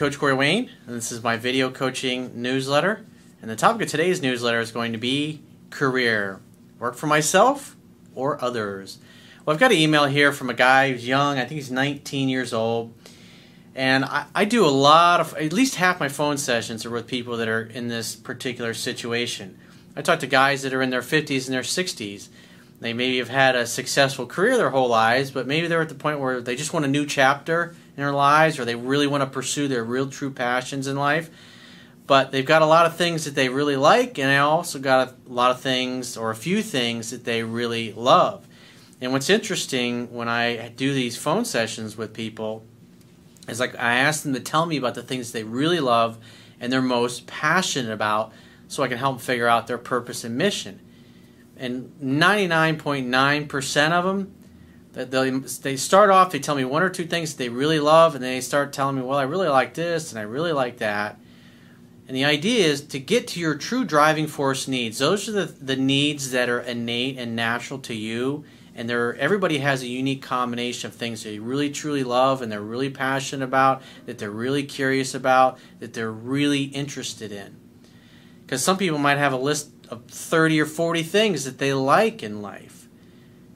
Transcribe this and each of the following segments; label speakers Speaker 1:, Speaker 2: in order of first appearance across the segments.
Speaker 1: Coach Corey Wayne, and this is my video coaching newsletter. And the topic of today's newsletter is going to be career. Work for myself or others. Well, I've got an email here from a guy who's young, I think he's 19 years old. And I, I do a lot of, at least half my phone sessions are with people that are in this particular situation. I talk to guys that are in their 50s and their 60s. They maybe have had a successful career their whole lives, but maybe they're at the point where they just want a new chapter their lives or they really want to pursue their real true passions in life. But they've got a lot of things that they really like, and they also got a lot of things or a few things that they really love. And what's interesting when I do these phone sessions with people is like I ask them to tell me about the things they really love and they're most passionate about so I can help them figure out their purpose and mission. And 99.9% of them, they they start off, they tell me one or two things they really love, and they start telling me, well, I really like this and I really like that. And the idea is to get to your true driving force needs. Those are the, the needs that are innate and natural to you. And they're, everybody has a unique combination of things they really truly love and they're really passionate about, that they're really curious about, that they're really interested in. Because some people might have a list of 30 or 40 things that they like in life.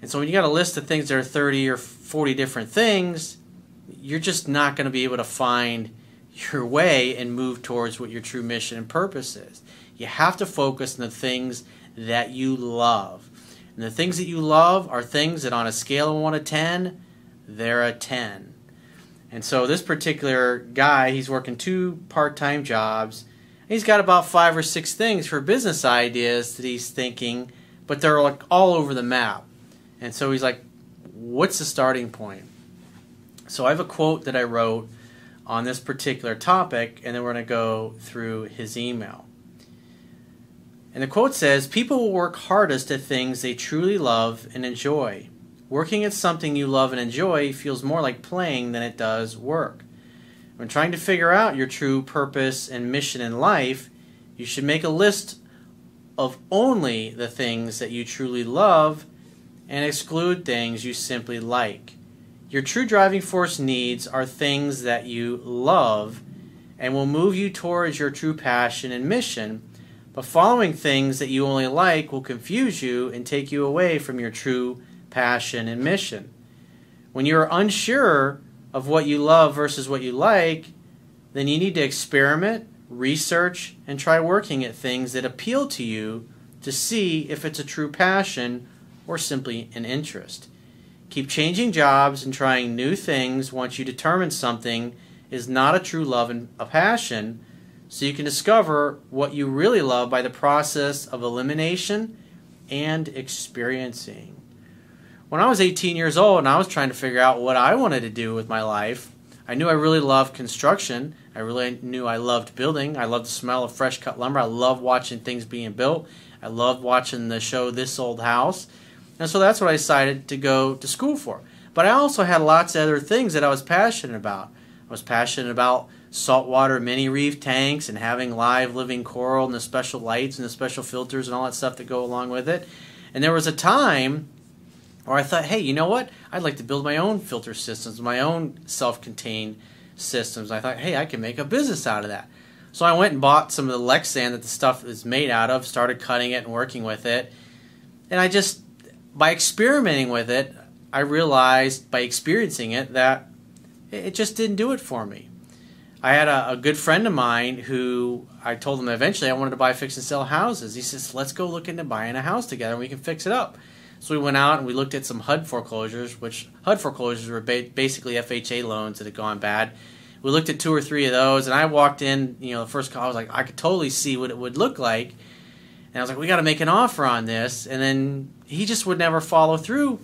Speaker 1: And so when you got a list of things that are 30 or 40 different things, you're just not going to be able to find your way and move towards what your true mission and purpose is. You have to focus on the things that you love. And the things that you love are things that on a scale of 1 to 10, they're a 10. And so this particular guy, he's working two part-time jobs. He's got about five or six things for business ideas that he's thinking, but they're like all over the map. And so he's like, what's the starting point? So I have a quote that I wrote on this particular topic, and then we're going to go through his email. And the quote says People will work hardest at things they truly love and enjoy. Working at something you love and enjoy feels more like playing than it does work. When trying to figure out your true purpose and mission in life, you should make a list of only the things that you truly love and exclude things you simply like. Your true driving force needs are things that you love and will move you towards your true passion and mission, but following things that you only like will confuse you and take you away from your true passion and mission. When you are unsure of what you love versus what you like, then you need to experiment, research, and try working at things that appeal to you to see if it's a true passion or simply an interest. Keep changing jobs and trying new things once you determine something is not a true love and a passion, so you can discover what you really love by the process of elimination and experiencing. When I was 18 years old and I was trying to figure out what I wanted to do with my life, I knew I really loved construction. I really knew I loved building. I loved the smell of fresh cut lumber. I loved watching things being built. I loved watching the show This Old House. And so that's what I decided to go to school for. But I also had lots of other things that I was passionate about. I was passionate about saltwater mini reef tanks and having live living coral and the special lights and the special filters and all that stuff that go along with it. And there was a time where I thought, hey, you know what? I'd like to build my own filter systems, my own self contained systems. I thought, hey, I can make a business out of that. So I went and bought some of the Lexan that the stuff is made out of, started cutting it and working with it. And I just by experimenting with it, I realized by experiencing it that it just didn't do it for me. I had a, a, good friend of mine who I told him eventually I wanted to buy fix and sell houses. He says, "Let's go look into buying a house together and we can fix it up." So we went out and we looked at some HUD foreclosures, which HUD foreclosures were ba- basically FHA loans that had gone bad. We looked at two or three of those, and I walked in. You know, the first call I was like, I could totally see what it would look like and I was like, we got to make an offer on this. And then he just would never follow through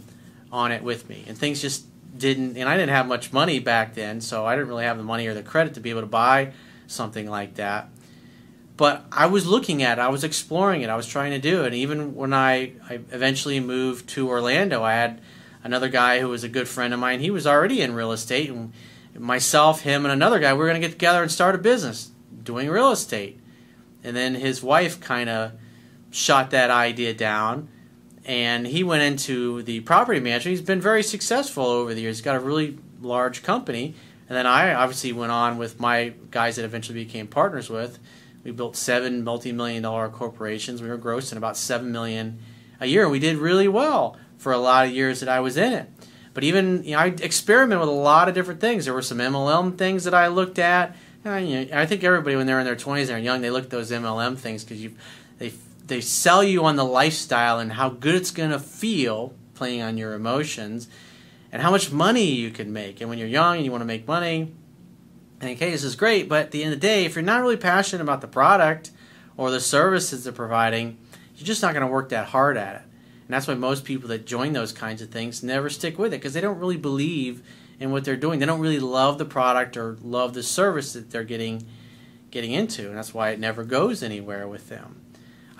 Speaker 1: on it with me. And things just didn't, and I didn't have much money back then, so I didn't really have the money or the credit to be able to buy something like that. But I was looking at it, I was exploring it, I was trying to do it. Even when I, I eventually moved to Orlando, I had another guy who was a good friend of mine. He was already in real estate, and myself, him, and another guy, we were going to get together and start a business doing real estate. And then his wife kind of shot that idea down and he went into the property management. He's been very successful over the years. He's got a really large company. And then I obviously went on with my guys that eventually became partners with. We built seven multi-million dollar corporations. We were grossing about seven million a year. We did really well for a lot of years that I was in it. But even you know, I experimented with a lot of different things. There were some MLM things that I looked at. And, you know, I think everybody when they're in their 20s and they're young, they look at those MLM things because you they they sell you on the lifestyle and how good it's going to feel playing on your emotions and how much money you can make. And when you're young and you want to make money, and okay, this is great, but at the end of the day, if you're not really passionate about the product or the services they're providing, you're just not going to work that hard at it. And that's why most people that join those kinds of things never stick with it because they don't really believe in what they're doing. They don't really love the product or love the service that they're getting getting into, and that's why it never goes anywhere with them.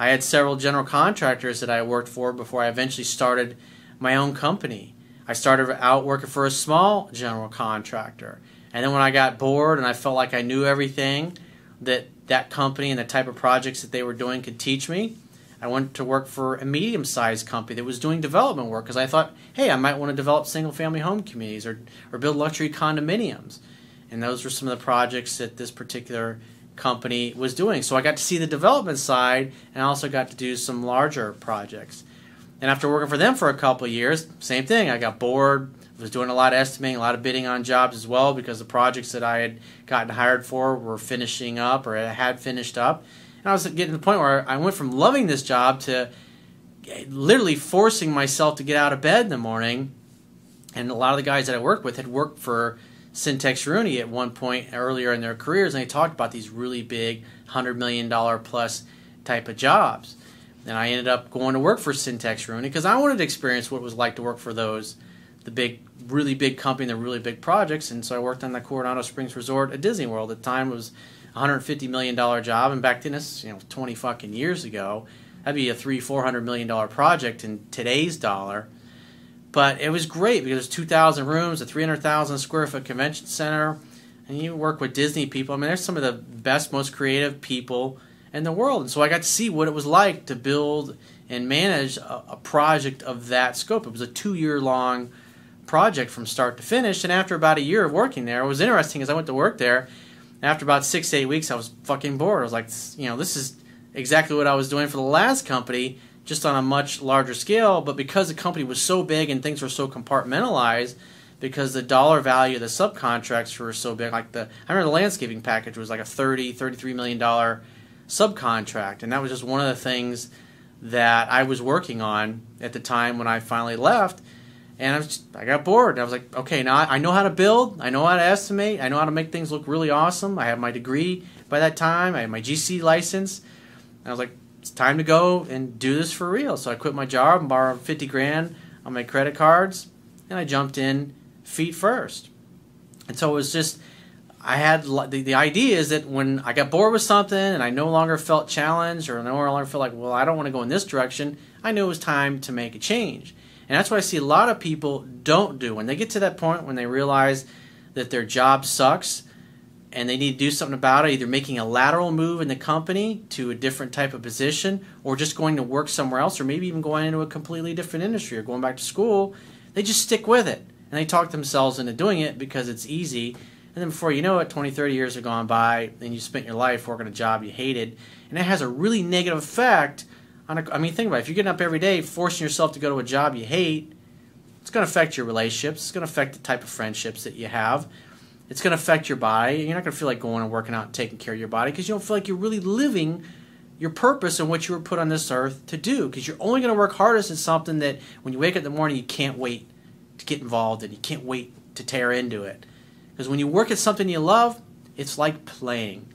Speaker 1: I had several general contractors that I worked for before I eventually started my own company. I started out working for a small general contractor. And then when I got bored and I felt like I knew everything that that company and the type of projects that they were doing could teach me, I went to work for a medium sized company that was doing development work because I thought, hey, I might want to develop single family home communities or, or build luxury condominiums. And those were some of the projects that this particular company was doing. So I got to see the development side and I also got to do some larger projects. And after working for them for a couple years, same thing. I got bored. Was doing a lot of estimating, a lot of bidding on jobs as well because the projects that I had gotten hired for were finishing up or had finished up. And I was getting to the point where I went from loving this job to eh, literally forcing myself to get out of bed in the morning. And a lot of the guys that I worked with had worked for Centex Rooney at one point earlier in their careers, and they talked about these really big, $100 million plus type of jobs. And I ended up going to work for Centex Rooney because I wanted to experience what it was like to work for those, the big, really big company, the really big projects. And so I worked on the Coronado Springs Resort at Disney World. At the time, it was a $150 million job, and back then, this you know 20 fucking years ago, that'd be a three, four hundred million dollar project in today's dollar. But it was great because there's 2,000 rooms, a 300,000 square foot convention center, and you work with Disney people. I mean, they're some of the best, most creative people in the world. And so I got to see what it was like to build and manage a, a project of that scope. It was a two year long project from start to finish. And after about a year of working there, it was interesting as I went to work there. After about six, eight weeks, I was fucking bored. I was like, you know, this is exactly what I was doing for the last company, just on a much larger scale. But because the company was so big and things were so compartmentalized, because the dollar value of the subcontracts were so big, like the I remember the landscaping package was like a 30, 33 million dollar subcontract, and that was just one of the things that I was working on at the time when I finally left. And I was just, I got bored. I was like, okay, now I know how to build. I know how to estimate. I know how to make things look really awesome. I have my degree by that time. I had my GC license. I was like, it's time to go and do this for real. So I quit my job and borrowed 50 grand on my credit cards, and I jumped in feet first. And so it was just I had the, the idea is that when I got bored with something and I no longer felt challenged or no longer felt like, well, I don't want to go in this direction, I knew it was time to make a change. And that's what I see a lot of people don't do. When they get to that point when they realize that their job sucks and they need to do something about it, either making a lateral move in the company to a different type of position or just going to work somewhere else or maybe even going into a completely different industry or going back to school, they just stick with it. And they talk themselves into doing it because it's easy and then before you know it, 20, 30 years have gone by, and you spent your life working a job you hated. And it has a really negative effect on, a, I mean, think about it. If you're getting up every day forcing yourself to go to a job you hate, it's going to affect your relationships. It's going to affect the type of friendships that you have. It's going to affect your body. You're not going to feel like going and working out and taking care of your body because you don't feel like you're really living your purpose and what you were put on this earth to do because you're only going to work hardest at something that when you wake up in the morning you can't wait to get involved in you can't wait to tear into it because when you work at something you love, it's like playing.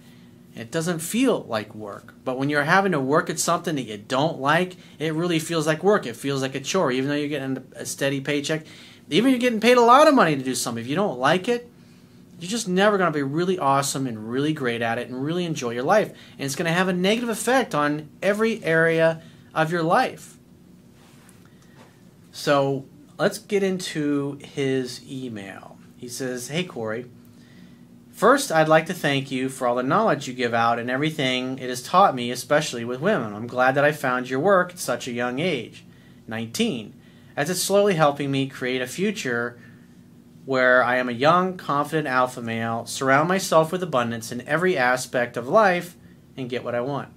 Speaker 1: It doesn't feel like work. But when you're having to work at something that you don't like, it really feels like work. It feels like a chore, even though you're getting a steady paycheck. Even if you're getting paid a lot of money to do something, if you don't like it, you're just never going to be really awesome and really great at it and really enjoy your life. And it's going to have a negative effect on every area of your life. So let's get into his email. He says, Hey, Corey. First, I'd like to thank you for all the knowledge you give out and everything it has taught me, especially with women. I'm glad that I found your work at such a young age, 19, as it's slowly helping me create a future where I am a young, confident alpha male, surround myself with abundance in every aspect of life, and get what I want.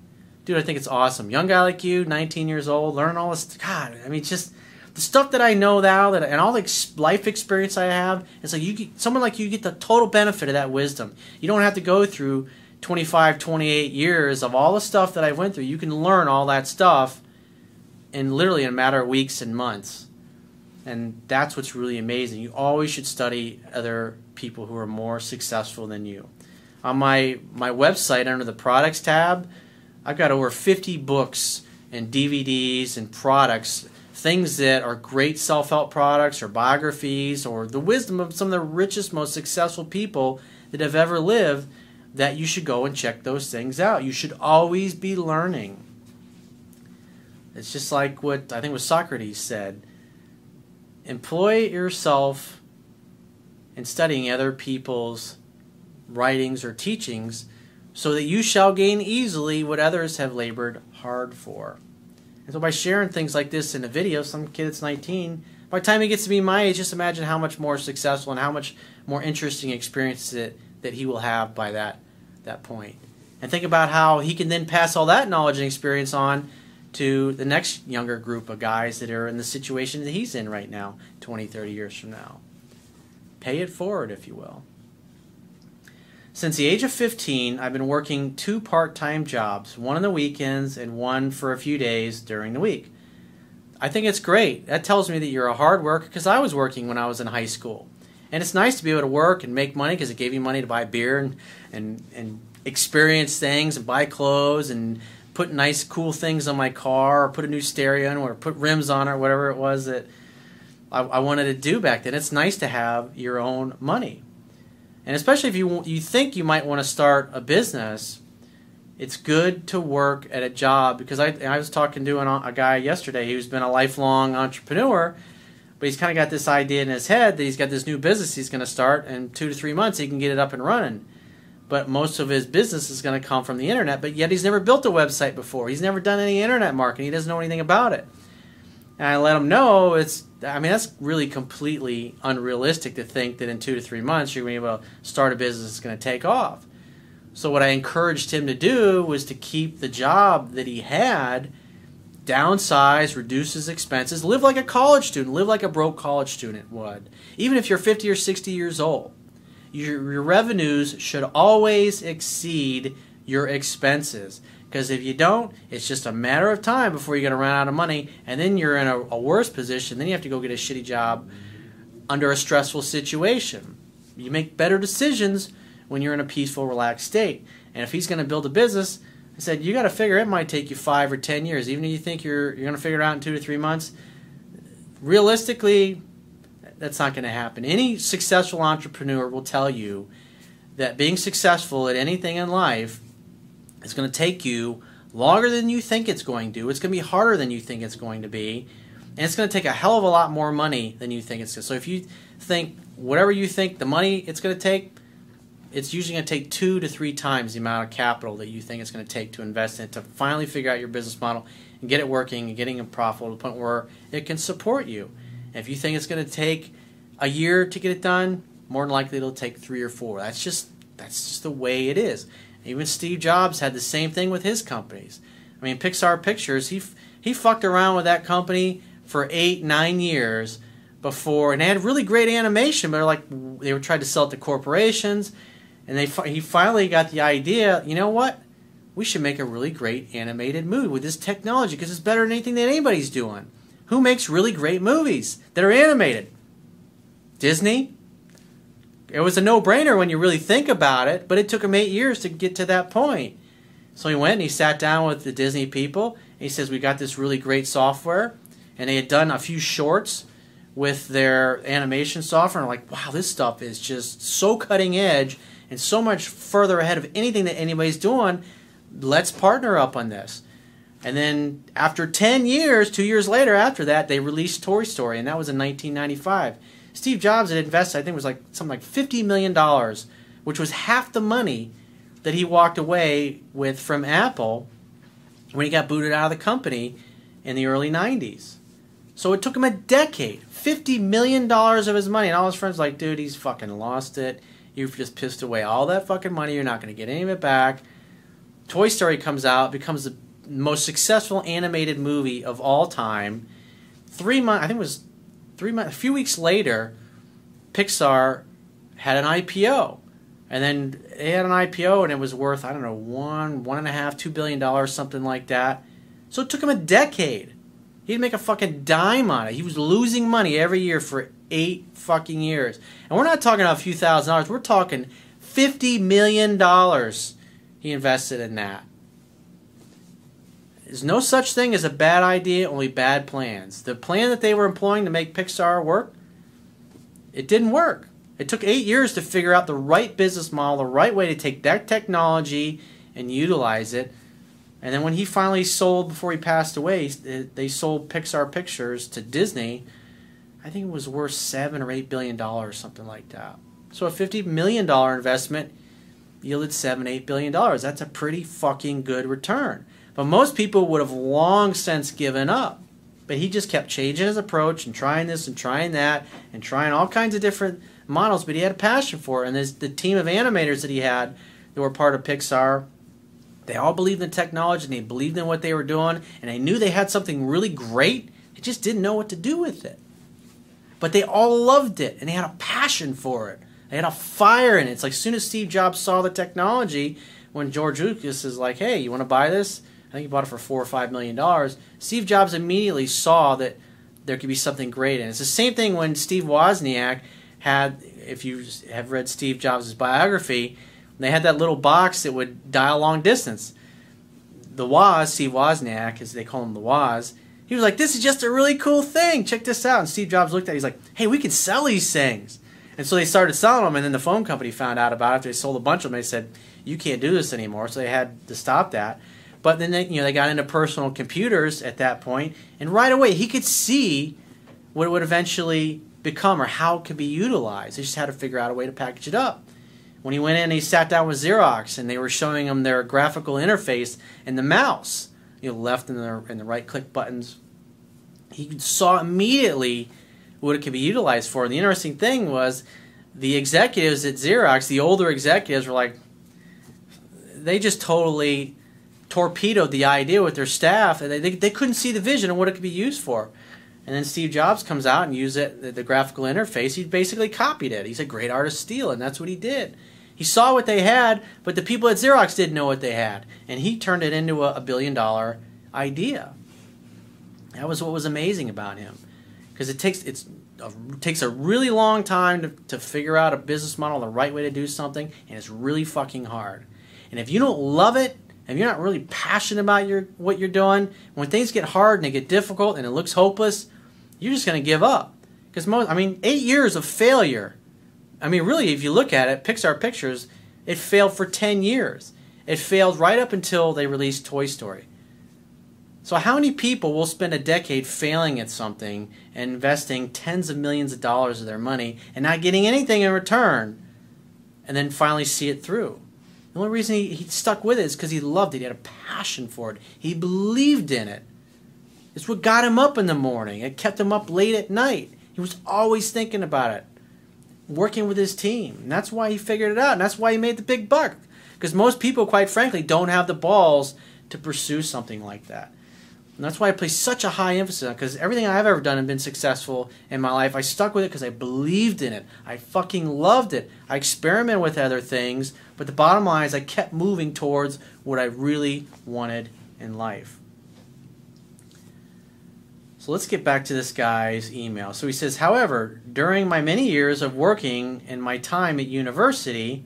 Speaker 1: Dude, I think it's awesome. Young guy like you, 19 years old, learn all this. God, I mean, just the stuff that I know now, that and all the ex- life experience I have. It's like you, get, someone like you, get the total benefit of that wisdom. You don't have to go through 25, 28 years of all the stuff that I went through. You can learn all that stuff in literally a matter of weeks and months. And that's what's really amazing. You always should study other people who are more successful than you. On my, my website, under the products tab, I've got over 50 books and DVDs and products, things that are great self help products or biographies or the wisdom of some of the richest, most successful people that have ever lived that you should go and check those things out. You should always be learning. It's just like what I think was Socrates said employ yourself in studying other people's writings or teachings so that you shall gain easily what others have labored hard for. And so by sharing things like this in a video, some kid that's 19, by the time he gets to be my age, just imagine how much more successful and how much more interesting experience that, that he will have by that, that point. And think about how he can then pass all that knowledge and experience on to the next younger group of guys that are in the situation that he's in right now, 20, 30 years from now. Pay it forward, if you will. Since the age of 15, I've been working two part time jobs, one on the weekends and one for a few days during the week. I think it's great. That tells me that you're a hard worker because I was working when I was in high school. And it's nice to be able to work and make money because it gave you money to buy beer and, and, and experience things and buy clothes and put nice, cool things on my car, or put a new stereo in, or put rims on it, or whatever it was that I, I wanted to do back then. It's nice to have your own money, and especially if you you think you might want to start a business, it's good to work at a job because I I was talking to an, a guy yesterday who's been a lifelong entrepreneur. But he's kind of got this idea in his head that he's got this new business he's going to start, and two to three months he can get it up and running but most of his business is going to come from the internet. But yet he's never built a website before. He's never done any internet marketing. He doesn't know anything about it. And I let him know it's. I mean, that's really completely unrealistic to think that in two to three months you're going to be able to start a business that's going to take off. So what I encouraged him to do was to keep the job that he had, downsize, reduce his expenses, live like a college student, live like a broke college student would, even if you're 50 or 60 years old your, your revenues should always exceed your expenses. Because if you don't, it's just a matter of time before you're going to run out of money, and then you're in a, a worse position. Then you have to go get a shitty job under a stressful situation. You make better decisions when you're in a peaceful, relaxed state. And if he's going to build a business, I said you got to figure it might take you five or ten years, even if you think you're you're going to figure it out in two to three months. Realistically, that's not going to happen. Any successful entrepreneur will tell you that being successful at anything in life is going to take you longer than you think it's going to. It's going to be harder than you think it's going to be. And it's going to take a hell of a lot more money than you think it's going to. So if you think whatever you think the money it's going to take, it's usually going to take two to three times the amount of capital that you think it's going to take to invest in it to finally figure out your business model and get it working and getting it profitable to the point where it can support you. If you think it's going to take a year to get it done, more than likely it'll take three or four. That's just that's just the way it is. Even Steve Jobs had the same thing with his companies. I mean, Pixar Pictures, he he fucked around with that company for eight, nine years before, and they had really great animation, but like they were trying to sell it to corporations, and they he finally got the idea. You know what? We should make a really great animated movie with this technology because it's better than anything that anybody's doing. Who makes really great movies that are animated? Disney? It was a no brainer when you really think about it, but it took him eight years to get to that point. So he went and he sat down with the Disney people. And he says, We got this really great software. And they had done a few shorts with their animation software. And like, wow, this stuff is just so cutting edge and so much further ahead of anything that anybody's doing. Let's partner up on this. And then after 10 years, two years later after that, they released Toy Story, and that was in 1995. Steve Jobs had invested, I think it was like something like $50 million, which was half the money that he walked away with from Apple when he got booted out of the company in the early 90s. So it took him a decade, $50 million of his money. And all his friends like, dude, he's fucking lost it. You've just pissed away all that fucking money. You're not going to get any of it back. Toy Story comes out, becomes the most successful animated movie of all time. Three months, I think it was three months, a few weeks later, Pixar had an IPO. And then they had an IPO and it was worth, I don't know, one, one and a half, two billion dollars, something like that. So it took him a decade he didn't make a fucking dime on it. He was losing money every year for eight fucking years. And we're not talking about a few thousand dollars. We're talking $50 million he invested in that. There's no such thing as a bad idea, only bad plans. The plan that they were employing to make Pixar work, it didn't work. It took eight years to figure out the right business model, the right way to take that technology and utilize it and then when he finally sold, before he passed away, they sold Pixar Pictures to Disney. I think it was worth seven or eight billion dollars, something like that. So a fifty million dollar investment yielded seven, eight billion dollars. That's a pretty fucking good return. But most people would have long since given up. But he just kept changing his approach and trying this and trying that and trying all kinds of different models. But he had a passion for it. And the team of animators that he had that were part of Pixar they all believed in technology and they believed in what they were doing and they knew they had something really great. They just didn't know what to do with it. But they all loved it and they had a passion for it. They had a fire in it. It's like as soon as Steve Jobs saw the technology, when George Lucas is like, hey, you want to buy this? I think he bought it for four or five million dollars. Steve Jobs immediately saw that there could be something great in it. It's the same thing when Steve Wozniak had, if you have read Steve Jobs' biography, they had that little box that would dial long distance. The Woz, Steve Wozniak, as they call him the Woz, he was like, This is just a really cool thing. Check this out. And Steve Jobs looked at it. He's like, Hey, we can sell these things. And so they started selling them. And then the phone company found out about it. They sold a bunch of them. They said, You can't do this anymore. So they had to stop that. But then they, you know, they got into personal computers at that point, and right away he could see what it would eventually become or how it could be utilized. They just had to figure out a way to package it up when he went in he sat down with Xerox and they were showing him their graphical interface and the mouse, you know, left and the, and the right click buttons, he saw immediately what it could be utilized for. And the interesting thing was the executives at Xerox, the older executives, were like, they just totally torpedoed the idea with their staff and they, they, they couldn't see the vision of what it could be used for. And then Steve Jobs comes out and uses it, the, graphical interface. He basically copied it. He's a great artist steal, and that's what he did. He saw what they had, but the people at Xerox didn't know what they had, and he turned it into a, a billion dollar idea. That was what was amazing about him, because it takes it's a, takes a really long time to, to figure out a business model, the right way to do something, and it's really fucking hard. And if you don't love it, if you're not really passionate about your what you're doing, when things get hard and they get difficult and it looks hopeless, you're just going to give up. Because most, I mean, eight years of failure. I mean, really, if you look at it, Pixar Pictures, it failed for 10 years. It failed right up until they released Toy Story. So, how many people will spend a decade failing at something and investing tens of millions of dollars of their money and not getting anything in return and then finally see it through? The only reason he, he stuck with it is because he loved it. He had a passion for it, he believed in it. It's what got him up in the morning. It kept him up late at night. He was always thinking about it, working with his team. And that's why he figured it out. And that's why he made the big buck. Because most people, quite frankly, don't have the balls to pursue something like that. And that's why I place such a high emphasis on. Because everything I've ever done and been successful in my life, I stuck with it because I believed in it. I fucking loved it. I experimented with other things. But the bottom line is I kept moving towards what I really wanted in life. So let's get back to this guy's email. So he says, however, during my many years of working and my time at university,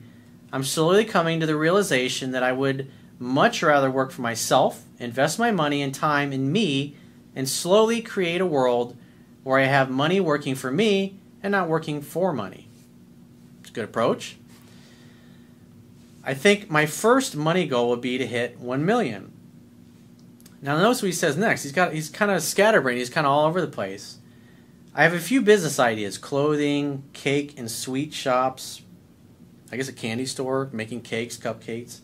Speaker 1: I'm slowly coming to the realization that I would much rather work for myself, invest my money and time in me, and slowly create a world where I have money working for me and not working for money. It's a good approach. I think my first money goal would be to hit 1 million. Now notice what he says next. He's got he's kind of scatterbrained. He's kind of all over the place. I have a few business ideas: clothing, cake and sweet shops. I guess a candy store making cakes, cupcakes.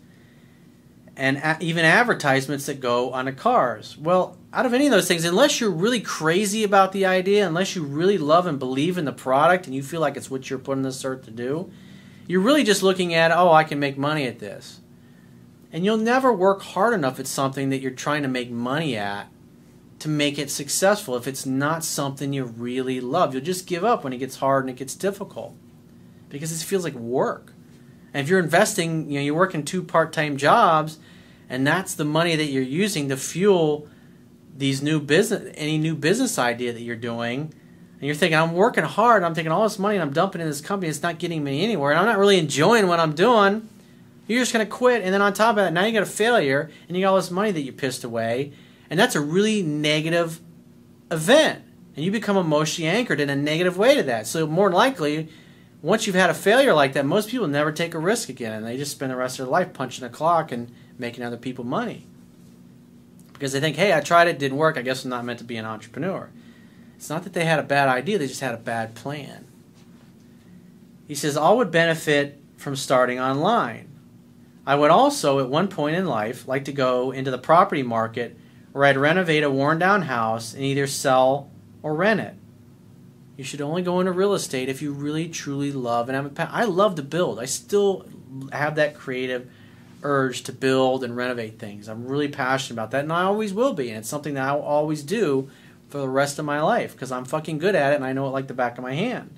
Speaker 1: And even advertisements that go on the cars. Well, out of any of those things, unless you're really crazy about the idea, unless you really love and believe in the product and you feel like it's what you're put on this earth to do, you're really just looking at, oh, I can make money at this. And you'll never work hard enough at something that you're trying to make money at to make it successful if it's not something you really love. You'll just give up when it gets hard and it gets difficult because it feels like work. And if you're investing, you know, you're working two part-time jobs and that's the money that you're using to fuel these new business any new business idea that you're doing and you're thinking i'm working hard i'm taking all this money and i'm dumping in this company it's not getting me anywhere and i'm not really enjoying what i'm doing you're just going to quit and then on top of that now you got a failure and you got all this money that you pissed away and that's a really negative event and you become emotionally anchored in a negative way to that. So more likely once you've had a failure like that most people never take a risk again and they just spend the rest of their life punching a clock and making other people money because they think, hey, I tried it, didn't work. I guess I'm not meant to be an entrepreneur. It's not that they had a bad idea, they just had a bad plan. He says, all would benefit from starting online. I would also, at one point in life, like to go into the property market where I'd renovate a worn down house and either sell or rent it. You should only go into real estate if you really truly love and have a. I love to build. I still have that creative urge to build and renovate things. I'm really passionate about that, and I always will be. And it's something that I'll always do for the rest of my life because I'm fucking good at it and I know it like the back of my hand.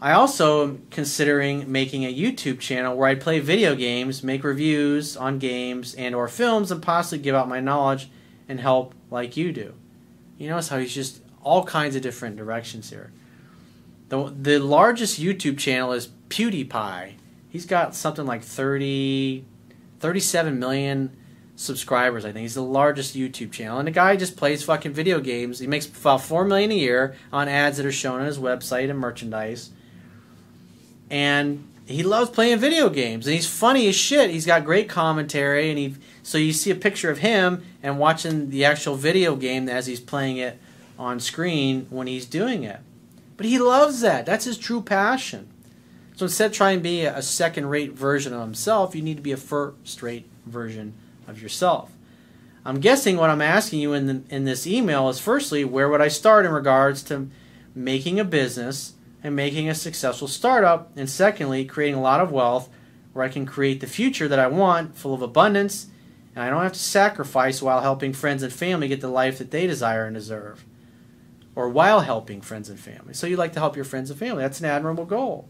Speaker 1: I also am considering making a YouTube channel where I play video games, make reviews on games and or films, and possibly give out my knowledge and help like you do. You notice how he's just all kinds of different directions here. The, the largest YouTube channel is PewDiePie. He's got something like 30, 37 million subscribers. I think he's the largest YouTube channel, and the guy just plays fucking video games. He makes about four million a year on ads that are shown on his website and merchandise. And he loves playing video games, and he's funny as shit. He's got great commentary, and he so you see a picture of him and watching the actual video game as he's playing it on screen when he's doing it. But he loves that. That's his true passion. So instead of trying to be a second rate version of himself, you need to be a first rate version of yourself. I'm guessing what I'm asking you in, the, in this email is firstly, where would I start in regards to making a business and making a successful startup? And secondly, creating a lot of wealth where I can create the future that I want, full of abundance, and I don't have to sacrifice while helping friends and family get the life that they desire and deserve. Or while helping friends and family. So you like to help your friends and family. That's an admirable goal.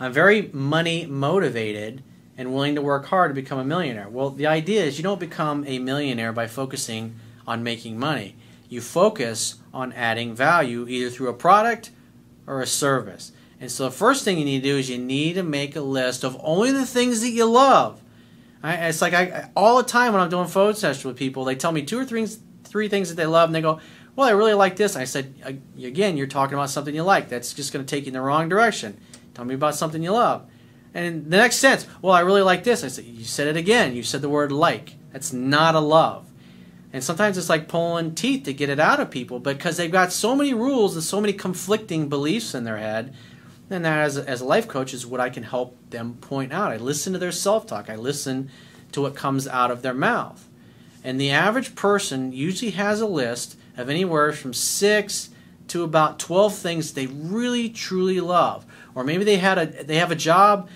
Speaker 1: I'm very money motivated and willing to work hard to become a millionaire. Well, the idea is you don't become a millionaire by focusing on making money. You focus on adding value either through a product or a service. And so the first thing you need to do is you need to make a list of only the things that you love. I, it's like I all the time when I'm doing photo sessions with people, they tell me two or three three things that they love, and they go, "Well, I really like this." I said, "Again, you're talking about something you like. That's just going to take you in the wrong direction. Tell me about something you love." And the next sense, well, I really like this. I said, you said it again. You said the word like. That's not a love. And sometimes it's like pulling teeth to get it out of people because they've got so many rules and so many conflicting beliefs in their head. And that, as as a life coach, is what I can help them point out. I listen to their self talk, I listen to what comes out of their mouth. And the average person usually has a list of anywhere from six to about 12 things they really truly love. Or maybe they had a they have a job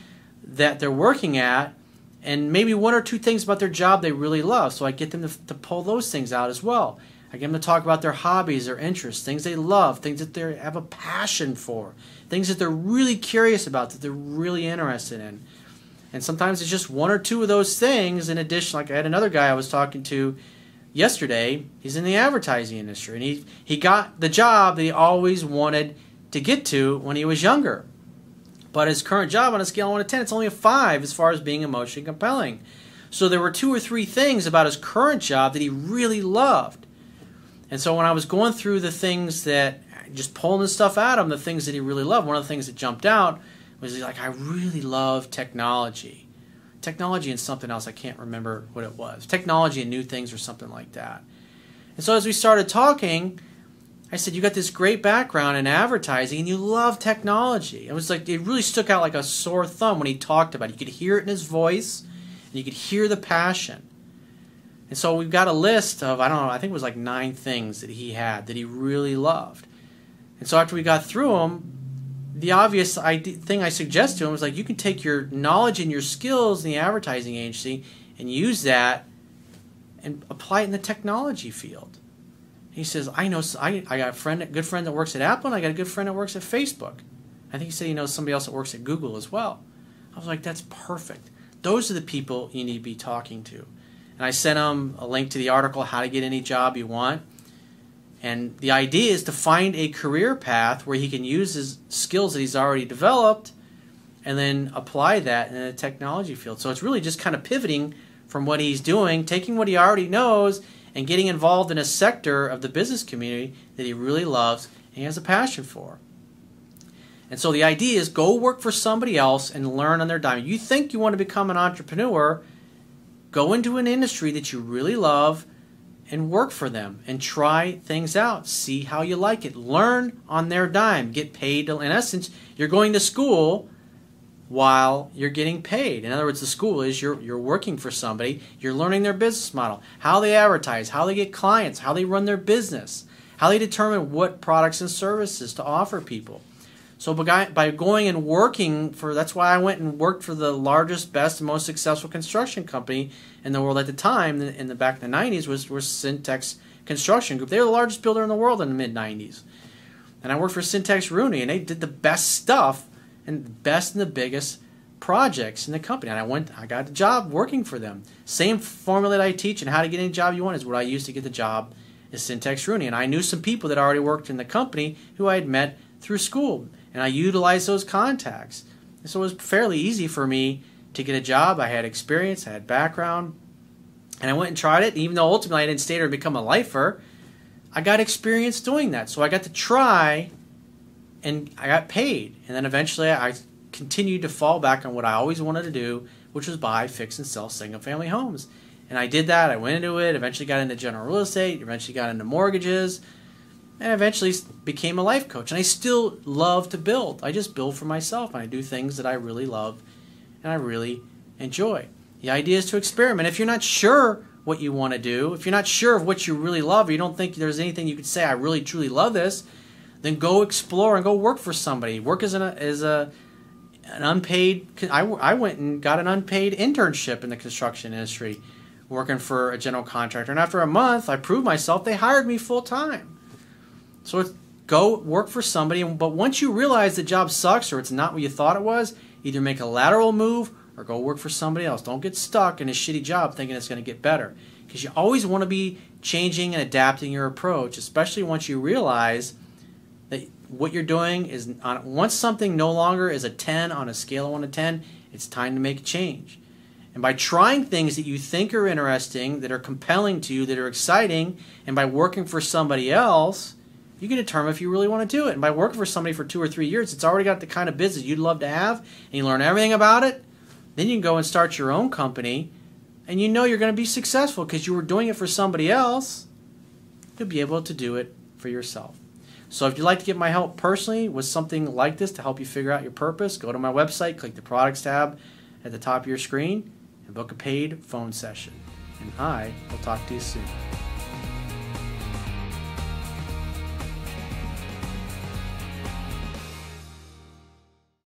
Speaker 1: that they're working at and maybe one or two things about their job they really love. So I get them to, to, pull those things out as well. I get them to talk about their hobbies, their interests, things they love, things that they have a passion for, things that they're really curious about, that they're really interested in. And sometimes it's just one or two of those things in addition. Like I had another guy I was talking to yesterday. He's in the advertising industry, and he he got the job that he always wanted to get to when he was younger. But his current job on a scale of 1 to 10, it's only a 5 as far as being emotionally compelling. So there were two or three things about his current job that he really loved. And so when I was going through the things that, just pulling the stuff out of him, the things that he really loved, one of the things that jumped out was he's like, I really love technology. Technology and something else, I can't remember what it was. Technology and new things or something like that. And so as we started talking, I said, You got this great background in advertising and you love technology. It was like, it really stuck out like a sore thumb when he talked about it. You could hear it in his voice. and you could hear the passion. And so we've got a list of, I don't know, I think it was like nine things that he had that he really loved. And so after we got through them, the obvious thing I suggest to him was like, you can take your knowledge and your skills in the advertising agency and use that and apply it in the technology field. He says, I know, I, I got a friend, a good friend that works at Apple, and I got a good friend that works at Facebook. I think he said he knows somebody else that works at Google as well. I was like, that's perfect. Those are the people you need to be talking to. And I sent him a link to the article, How to Get Any Job You Want. And the idea is to find a career path where he can use his skills that he's already developed and then apply that in the technology field. So it's really just kind of pivoting from what he's doing, taking what he already knows, and getting involved in a sector of the business community that he really loves and he has a passion for. And so the idea is go work for somebody else and learn on their dime. You think you want to become an entrepreneur, go into an industry that you really love and work for them and try things out. See how you like it. Learn on their dime. Get paid. In essence, you're going to school while you're getting paid. In other words, the school is you're, you're working for somebody, you're learning their business model, how they advertise, how they get clients, how they run their business, how they determine what products and services to offer people. So by going and working for, that's why I went and worked for the largest, best, most successful construction company in the world at the time, in the back in the 90s, was, was Centex Construction Group. They were the largest builder in the world in the mid 90s. And I worked for Centex Rooney, and they did the best stuff and the best and the biggest projects in the company. And I went, I got a job working for them. Same formula that I teach and how to get any job you want is what I used to get the job is Centex Rooney. And I knew some people that already worked in the company who I had met through school and I utilized those contacts. And so it was fairly easy for me to get a job. I had experience, I had background, and I went and tried it. even though ultimately I didn't stay there and become a lifer, I got experience doing that. So I got to try, and I got paid. And then eventually I continued to fall back on what I always wanted to do, which was buy, fix, and sell single family homes. And I did that. I went into it. Eventually got into general real estate. Eventually got into mortgages and eventually became a life coach. And I still love to build. I just build for myself and I do things that I really love and I really enjoy. The idea is to experiment. If you're not sure what you want to do, if you're not sure of what you really love, or you don't think there's anything you could say, I really truly love this, then go explore and go work for somebody. Work as, an, as a an unpaid. I, I went and got an unpaid internship in the construction industry, working for a general contractor. And after a month, I proved myself. They hired me full time. So it's go work for somebody, but once you realize the job sucks or it's not what you thought it was, either make a lateral move or go work for somebody else. Don't get stuck in a shitty job thinking it's going to get better because you always want to be changing and adapting your approach, especially once you realize that what you're doing is on, once something no longer is a 10 on a scale of 1 to 10, it's time to make a change. And by trying things that you think are interesting, that are compelling to you, that are exciting, and by working for somebody else, you can determine if you really want to do it. And by working for somebody for two or three years, it's already got the kind of business you'd love to have, and you learn everything about it. Then you can go and start your own company, and you know you're going to be successful because you were doing it for somebody else. You'll be able to do it for yourself. So if you'd like to get my help personally with something like this to help you figure out your purpose, go to my website, click the products tab at the top of your screen, and book a paid phone session. And I will talk to you soon.